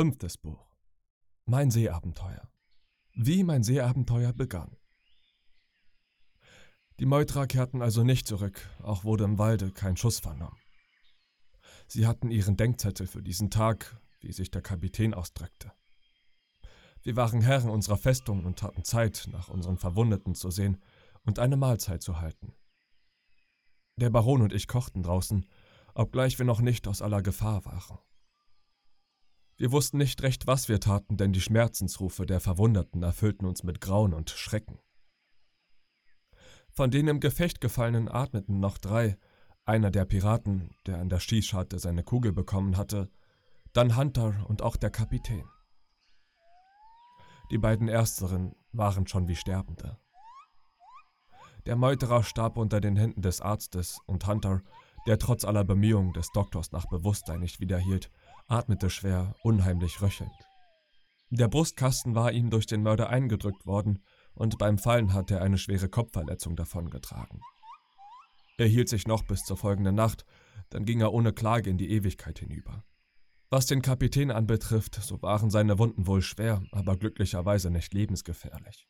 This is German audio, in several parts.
Fünftes Buch. Mein Seeabenteuer. Wie mein Seeabenteuer begann. Die Meuterer kehrten also nicht zurück, auch wurde im Walde kein Schuss vernommen. Sie hatten ihren Denkzettel für diesen Tag, wie sich der Kapitän ausdrückte. Wir waren Herren unserer Festung und hatten Zeit, nach unseren Verwundeten zu sehen und eine Mahlzeit zu halten. Der Baron und ich kochten draußen, obgleich wir noch nicht aus aller Gefahr waren. Wir wussten nicht recht, was wir taten, denn die Schmerzensrufe der Verwundeten erfüllten uns mit Grauen und Schrecken. Von den im Gefecht gefallenen atmeten noch drei, einer der Piraten, der an der Schießscharte seine Kugel bekommen hatte, dann Hunter und auch der Kapitän. Die beiden Ersteren waren schon wie Sterbende. Der Meuterer starb unter den Händen des Arztes und Hunter, der trotz aller Bemühungen des Doktors nach Bewusstsein nicht wiederhielt, atmete schwer, unheimlich röchelnd. Der Brustkasten war ihm durch den Mörder eingedrückt worden und beim Fallen hatte er eine schwere Kopfverletzung davongetragen. Er hielt sich noch bis zur folgenden Nacht, dann ging er ohne Klage in die Ewigkeit hinüber. Was den Kapitän anbetrifft, so waren seine Wunden wohl schwer, aber glücklicherweise nicht lebensgefährlich.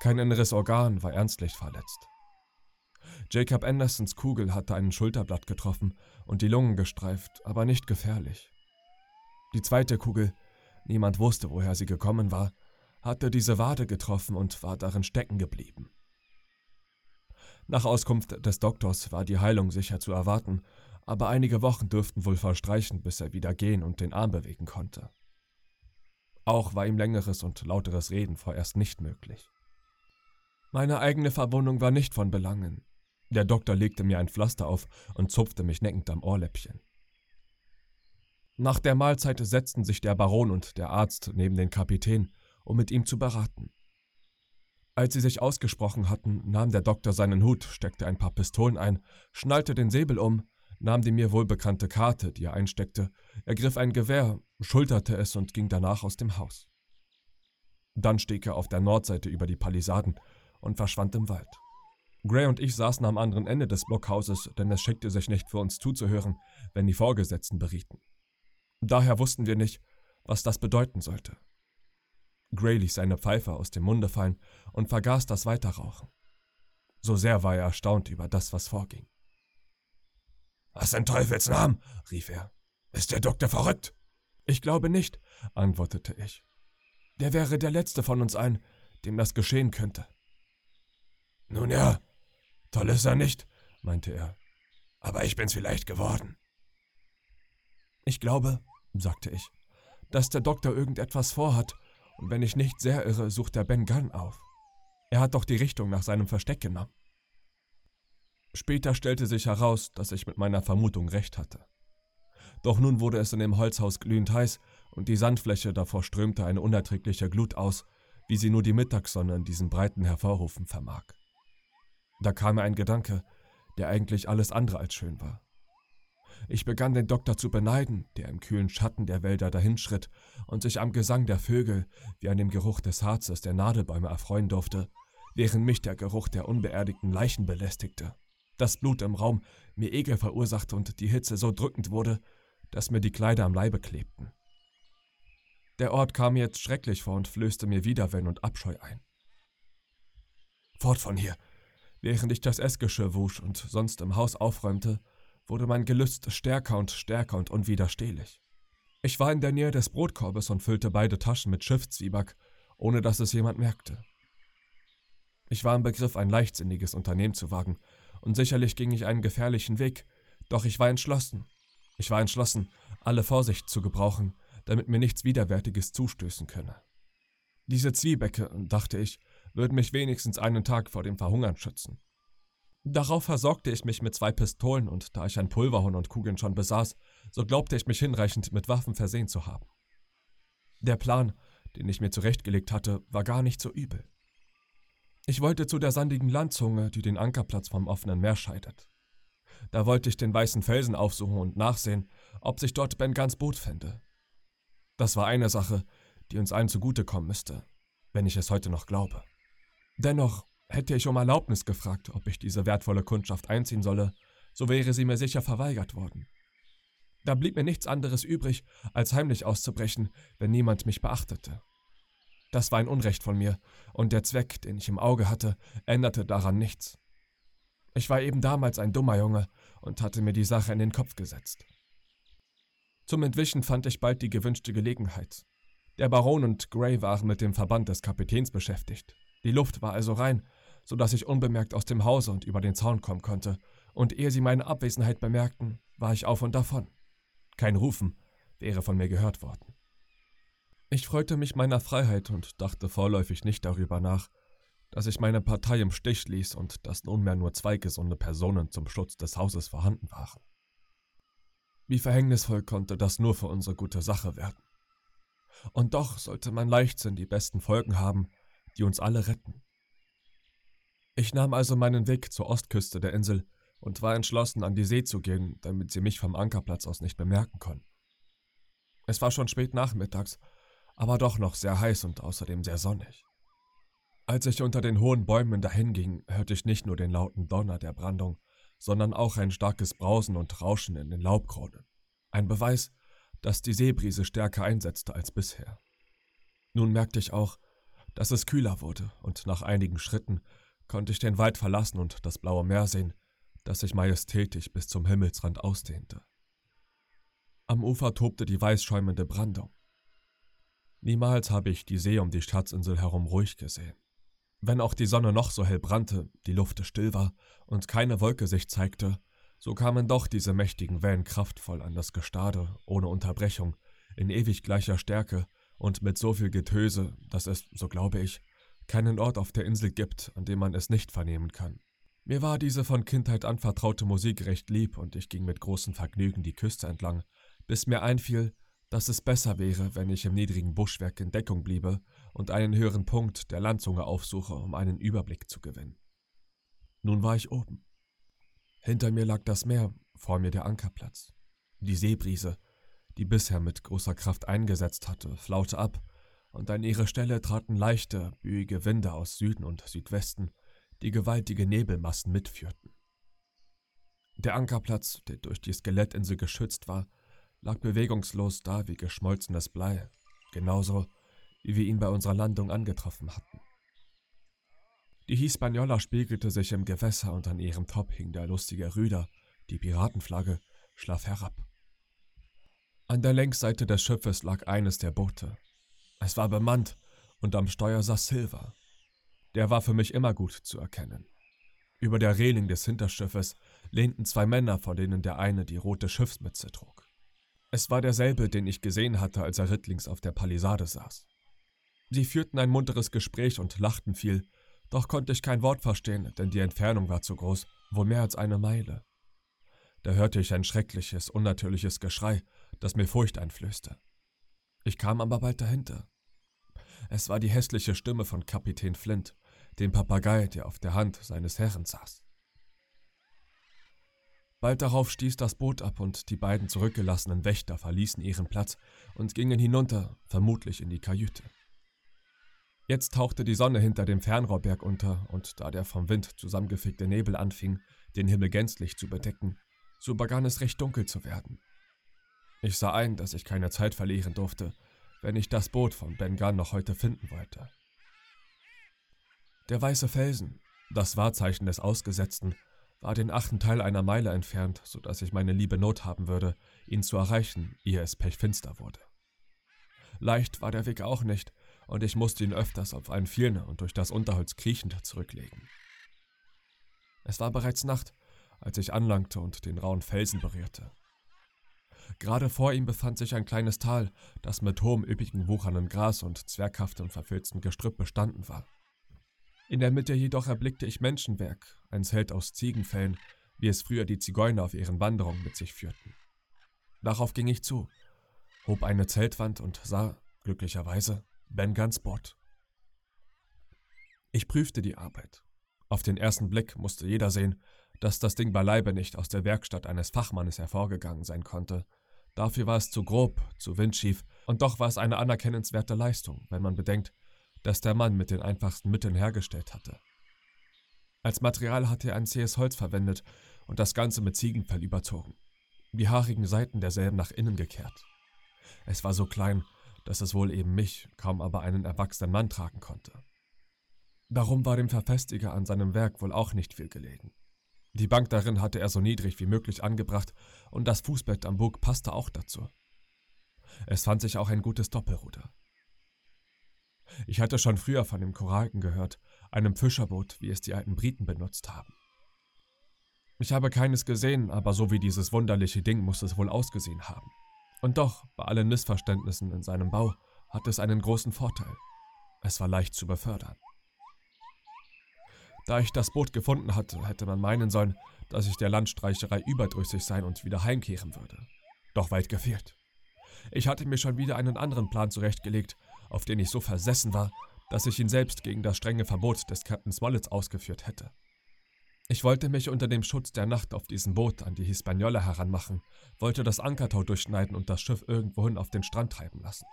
Kein inneres Organ war ernstlich verletzt. Jacob Andersons Kugel hatte ein Schulterblatt getroffen und die Lungen gestreift, aber nicht gefährlich. Die zweite Kugel, niemand wusste, woher sie gekommen war, hatte diese Wade getroffen und war darin stecken geblieben. Nach Auskunft des Doktors war die Heilung sicher zu erwarten, aber einige Wochen dürften wohl verstreichen, bis er wieder gehen und den Arm bewegen konnte. Auch war ihm längeres und lauteres Reden vorerst nicht möglich. Meine eigene Verwundung war nicht von Belangen. Der Doktor legte mir ein Pflaster auf und zupfte mich neckend am Ohrläppchen. Nach der Mahlzeit setzten sich der Baron und der Arzt neben den Kapitän, um mit ihm zu beraten. Als sie sich ausgesprochen hatten, nahm der Doktor seinen Hut, steckte ein paar Pistolen ein, schnallte den Säbel um nahm die mir wohlbekannte Karte, die er einsteckte, ergriff ein Gewehr, schulterte es und ging danach aus dem Haus. Dann stieg er auf der Nordseite über die Palisaden und verschwand im Wald. Gray und ich saßen am anderen Ende des Blockhauses, denn es schickte sich nicht für uns zuzuhören, wenn die Vorgesetzten berieten. Daher wussten wir nicht, was das bedeuten sollte. Gray ließ seine Pfeife aus dem Munde fallen und vergaß das Weiterrauchen. So sehr war er erstaunt über das, was vorging. Was in Teufels Namen? rief er. Ist der Doktor verrückt? Ich glaube nicht, antwortete ich. Der wäre der letzte von uns allen, dem das geschehen könnte. Nun ja, toll ist er nicht, meinte er. Aber ich bin's vielleicht geworden. Ich glaube, sagte ich, dass der Doktor irgendetwas vorhat, und wenn ich nicht sehr irre, sucht er Ben Gunn auf. Er hat doch die Richtung nach seinem Versteck genommen. Später stellte sich heraus, dass ich mit meiner Vermutung recht hatte. Doch nun wurde es in dem Holzhaus glühend heiß und die Sandfläche davor strömte eine unerträgliche Glut aus, wie sie nur die Mittagssonne in diesen breiten Hervorrufen vermag. Da kam mir ein Gedanke, der eigentlich alles andere als schön war. Ich begann den Doktor zu beneiden, der im kühlen Schatten der Wälder dahinschritt und sich am Gesang der Vögel wie an dem Geruch des Harzes der Nadelbäume erfreuen durfte, während mich der Geruch der unbeerdigten Leichen belästigte das Blut im Raum mir Ekel verursachte und die Hitze so drückend wurde, dass mir die Kleider am Leibe klebten. Der Ort kam mir jetzt schrecklich vor und flößte mir Widerwillen und Abscheu ein. Fort von hier! Während ich das Essgeschirr wusch und sonst im Haus aufräumte, wurde mein Gelüst stärker und stärker und unwiderstehlich. Ich war in der Nähe des Brotkorbes und füllte beide Taschen mit Schiffszwieback, ohne dass es jemand merkte. Ich war im Begriff, ein leichtsinniges Unternehmen zu wagen, und sicherlich ging ich einen gefährlichen Weg, doch ich war entschlossen. Ich war entschlossen, alle Vorsicht zu gebrauchen, damit mir nichts Widerwärtiges zustößen könne. Diese Zwiebäcke, dachte ich, würden mich wenigstens einen Tag vor dem Verhungern schützen. Darauf versorgte ich mich mit zwei Pistolen und da ich ein Pulverhorn und Kugeln schon besaß, so glaubte ich mich hinreichend mit Waffen versehen zu haben. Der Plan, den ich mir zurechtgelegt hatte, war gar nicht so übel. Ich wollte zu der sandigen Landzunge, die den Ankerplatz vom offenen Meer scheidet. Da wollte ich den weißen Felsen aufsuchen und nachsehen, ob sich dort Ben Gans Boot fände. Das war eine Sache, die uns allen zugutekommen müsste, wenn ich es heute noch glaube. Dennoch hätte ich um Erlaubnis gefragt, ob ich diese wertvolle Kundschaft einziehen solle, so wäre sie mir sicher verweigert worden. Da blieb mir nichts anderes übrig, als heimlich auszubrechen, wenn niemand mich beachtete. Das war ein Unrecht von mir, und der Zweck, den ich im Auge hatte, änderte daran nichts. Ich war eben damals ein dummer Junge und hatte mir die Sache in den Kopf gesetzt. Zum Entwischen fand ich bald die gewünschte Gelegenheit. Der Baron und Gray waren mit dem Verband des Kapitäns beschäftigt. Die Luft war also rein, so dass ich unbemerkt aus dem Hause und über den Zaun kommen konnte, und ehe sie meine Abwesenheit bemerkten, war ich auf und davon. Kein Rufen wäre von mir gehört worden. Ich freute mich meiner Freiheit und dachte vorläufig nicht darüber nach, dass ich meine Partei im Stich ließ und dass nunmehr nur zwei gesunde Personen zum Schutz des Hauses vorhanden waren. Wie verhängnisvoll konnte das nur für unsere gute Sache werden. Und doch sollte mein Leichtsinn die besten Folgen haben, die uns alle retten. Ich nahm also meinen Weg zur Ostküste der Insel und war entschlossen, an die See zu gehen, damit sie mich vom Ankerplatz aus nicht bemerken konnten. Es war schon spät nachmittags, aber doch noch sehr heiß und außerdem sehr sonnig. Als ich unter den hohen Bäumen dahinging, hörte ich nicht nur den lauten Donner der Brandung, sondern auch ein starkes Brausen und Rauschen in den Laubkronen. Ein Beweis, dass die Seebrise stärker einsetzte als bisher. Nun merkte ich auch, dass es kühler wurde, und nach einigen Schritten konnte ich den Wald verlassen und das blaue Meer sehen, das sich majestätisch bis zum Himmelsrand ausdehnte. Am Ufer tobte die weißschäumende Brandung. Niemals habe ich die See um die Schatzinsel herum ruhig gesehen. Wenn auch die Sonne noch so hell brannte, die Luft still war und keine Wolke sich zeigte, so kamen doch diese mächtigen Wellen kraftvoll an das Gestade, ohne Unterbrechung, in ewig gleicher Stärke und mit so viel Getöse, dass es, so glaube ich, keinen Ort auf der Insel gibt, an dem man es nicht vernehmen kann. Mir war diese von Kindheit an vertraute Musik recht lieb und ich ging mit großem Vergnügen die Küste entlang, bis mir einfiel, dass es besser wäre, wenn ich im niedrigen Buschwerk in Deckung bliebe und einen höheren Punkt der Landzunge aufsuche, um einen Überblick zu gewinnen. Nun war ich oben. Hinter mir lag das Meer, vor mir der Ankerplatz. Die Seebrise, die bisher mit großer Kraft eingesetzt hatte, flaute ab, und an ihre Stelle traten leichte, bühige Winde aus Süden und Südwesten, die gewaltige Nebelmassen mitführten. Der Ankerplatz, der durch die Skelettinsel geschützt war, lag bewegungslos da wie geschmolzenes Blei, genauso wie wir ihn bei unserer Landung angetroffen hatten. Die Hispaniola spiegelte sich im Gewässer und an ihrem Top hing der lustige Rüder, die Piratenflagge, schlaff herab. An der Längsseite des Schiffes lag eines der Boote. Es war bemannt und am Steuer saß Silver. Der war für mich immer gut zu erkennen. Über der Reling des Hinterschiffes lehnten zwei Männer, von denen der eine die rote Schiffsmütze trug. Es war derselbe, den ich gesehen hatte, als er rittlings auf der Palisade saß. Sie führten ein munteres Gespräch und lachten viel, doch konnte ich kein Wort verstehen, denn die Entfernung war zu groß, wohl mehr als eine Meile. Da hörte ich ein schreckliches, unnatürliches Geschrei, das mir Furcht einflößte. Ich kam aber bald dahinter. Es war die hässliche Stimme von Kapitän Flint, dem Papagei, der auf der Hand seines Herrn saß. Bald darauf stieß das Boot ab und die beiden zurückgelassenen Wächter verließen ihren Platz und gingen hinunter, vermutlich in die Kajüte. Jetzt tauchte die Sonne hinter dem Fernrohrberg unter, und da der vom Wind zusammengefickte Nebel anfing, den Himmel gänzlich zu bedecken, so begann es recht dunkel zu werden. Ich sah ein, dass ich keine Zeit verlieren durfte, wenn ich das Boot von Ben Gunn noch heute finden wollte. Der weiße Felsen, das Wahrzeichen des Ausgesetzten, war den achten Teil einer Meile entfernt, so dass ich meine liebe Not haben würde, ihn zu erreichen, ehe es pechfinster wurde. Leicht war der Weg auch nicht, und ich musste ihn öfters auf einen Vierner und durch das Unterholz kriechend zurücklegen. Es war bereits Nacht, als ich anlangte und den rauen Felsen berührte. Gerade vor ihm befand sich ein kleines Tal, das mit hohem, üppigen, wuchernden Gras und zwerghaftem, verfilztem Gestrüpp bestanden war. In der Mitte jedoch erblickte ich Menschenwerk, ein Zelt aus Ziegenfällen, wie es früher die Zigeuner auf ihren Wanderungen mit sich führten. Darauf ging ich zu, hob eine Zeltwand und sah, glücklicherweise, Ben Guns Boot. Ich prüfte die Arbeit. Auf den ersten Blick musste jeder sehen, dass das Ding beileibe nicht aus der Werkstatt eines Fachmannes hervorgegangen sein konnte. Dafür war es zu grob, zu windschief, und doch war es eine anerkennenswerte Leistung, wenn man bedenkt, dass der Mann mit den einfachsten Mitteln hergestellt hatte. Als Material hatte er ein zähes Holz verwendet und das Ganze mit Ziegenfell überzogen. die haarigen Seiten derselben nach innen gekehrt. Es war so klein, dass es wohl eben mich, kaum aber einen erwachsenen Mann tragen konnte. Darum war dem Verfestiger an seinem Werk wohl auch nicht viel gelegen. Die Bank darin hatte er so niedrig wie möglich angebracht und das Fußbett am Bug passte auch dazu. Es fand sich auch ein gutes Doppelruder. Ich hatte schon früher von dem Koralken gehört, einem Fischerboot, wie es die alten Briten benutzt haben. Ich habe keines gesehen, aber so wie dieses wunderliche Ding muss es wohl ausgesehen haben. Und doch, bei allen Missverständnissen in seinem Bau, hat es einen großen Vorteil. Es war leicht zu befördern. Da ich das Boot gefunden hatte, hätte man meinen sollen, dass ich der Landstreicherei überdrüssig sein und wieder heimkehren würde. Doch weit gefehlt. Ich hatte mir schon wieder einen anderen Plan zurechtgelegt, auf den ich so versessen war, dass ich ihn selbst gegen das strenge Verbot des Captain Smollett ausgeführt hätte. Ich wollte mich unter dem Schutz der Nacht auf diesem Boot an die Hispaniola heranmachen, wollte das Ankertau durchschneiden und das Schiff irgendwohin auf den Strand treiben lassen.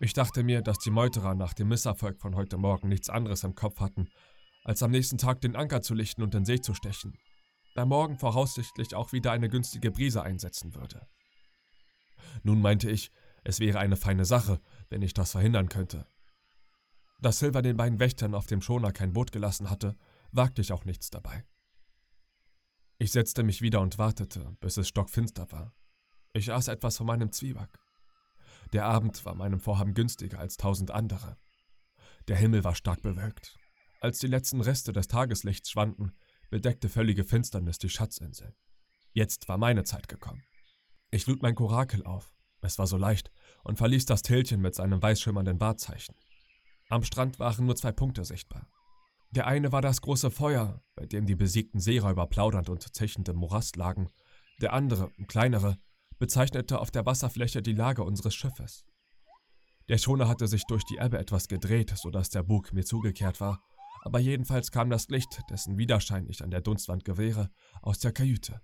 Ich dachte mir, dass die Meuterer nach dem Misserfolg von heute Morgen nichts anderes im Kopf hatten, als am nächsten Tag den Anker zu lichten und in See zu stechen, da morgen voraussichtlich auch wieder eine günstige Brise einsetzen würde. Nun meinte ich, es wäre eine feine Sache, wenn ich das verhindern könnte. Da Silver den beiden Wächtern auf dem Schoner kein Boot gelassen hatte, wagte ich auch nichts dabei. Ich setzte mich wieder und wartete, bis es stockfinster war. Ich aß etwas von meinem Zwieback. Der Abend war meinem Vorhaben günstiger als tausend andere. Der Himmel war stark bewölkt. Als die letzten Reste des Tageslichts schwanden, bedeckte völlige Finsternis die Schatzinsel. Jetzt war meine Zeit gekommen. Ich lud mein Korakel auf, es war so leicht, und verließ das Tälchen mit seinem weißschimmernden Wahrzeichen. Am Strand waren nur zwei Punkte sichtbar. Der eine war das große Feuer, bei dem die besiegten Seeräuber plaudernd und zechend im Morast lagen. Der andere, kleinere, bezeichnete auf der Wasserfläche die Lage unseres Schiffes. Der Schoner hatte sich durch die Ebbe etwas gedreht, so dass der Bug mir zugekehrt war, aber jedenfalls kam das Licht, dessen Widerschein ich an der Dunstwand gewähre, aus der Kajüte.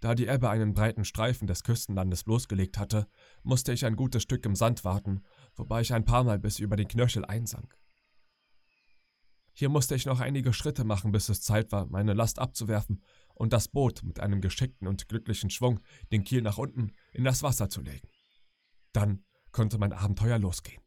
Da die Ebbe einen breiten Streifen des Küstenlandes bloßgelegt hatte, musste ich ein gutes Stück im Sand warten, wobei ich ein paar Mal bis über den Knöchel einsank. Hier musste ich noch einige Schritte machen, bis es Zeit war, meine Last abzuwerfen und das Boot mit einem geschickten und glücklichen Schwung den Kiel nach unten in das Wasser zu legen. Dann konnte mein Abenteuer losgehen.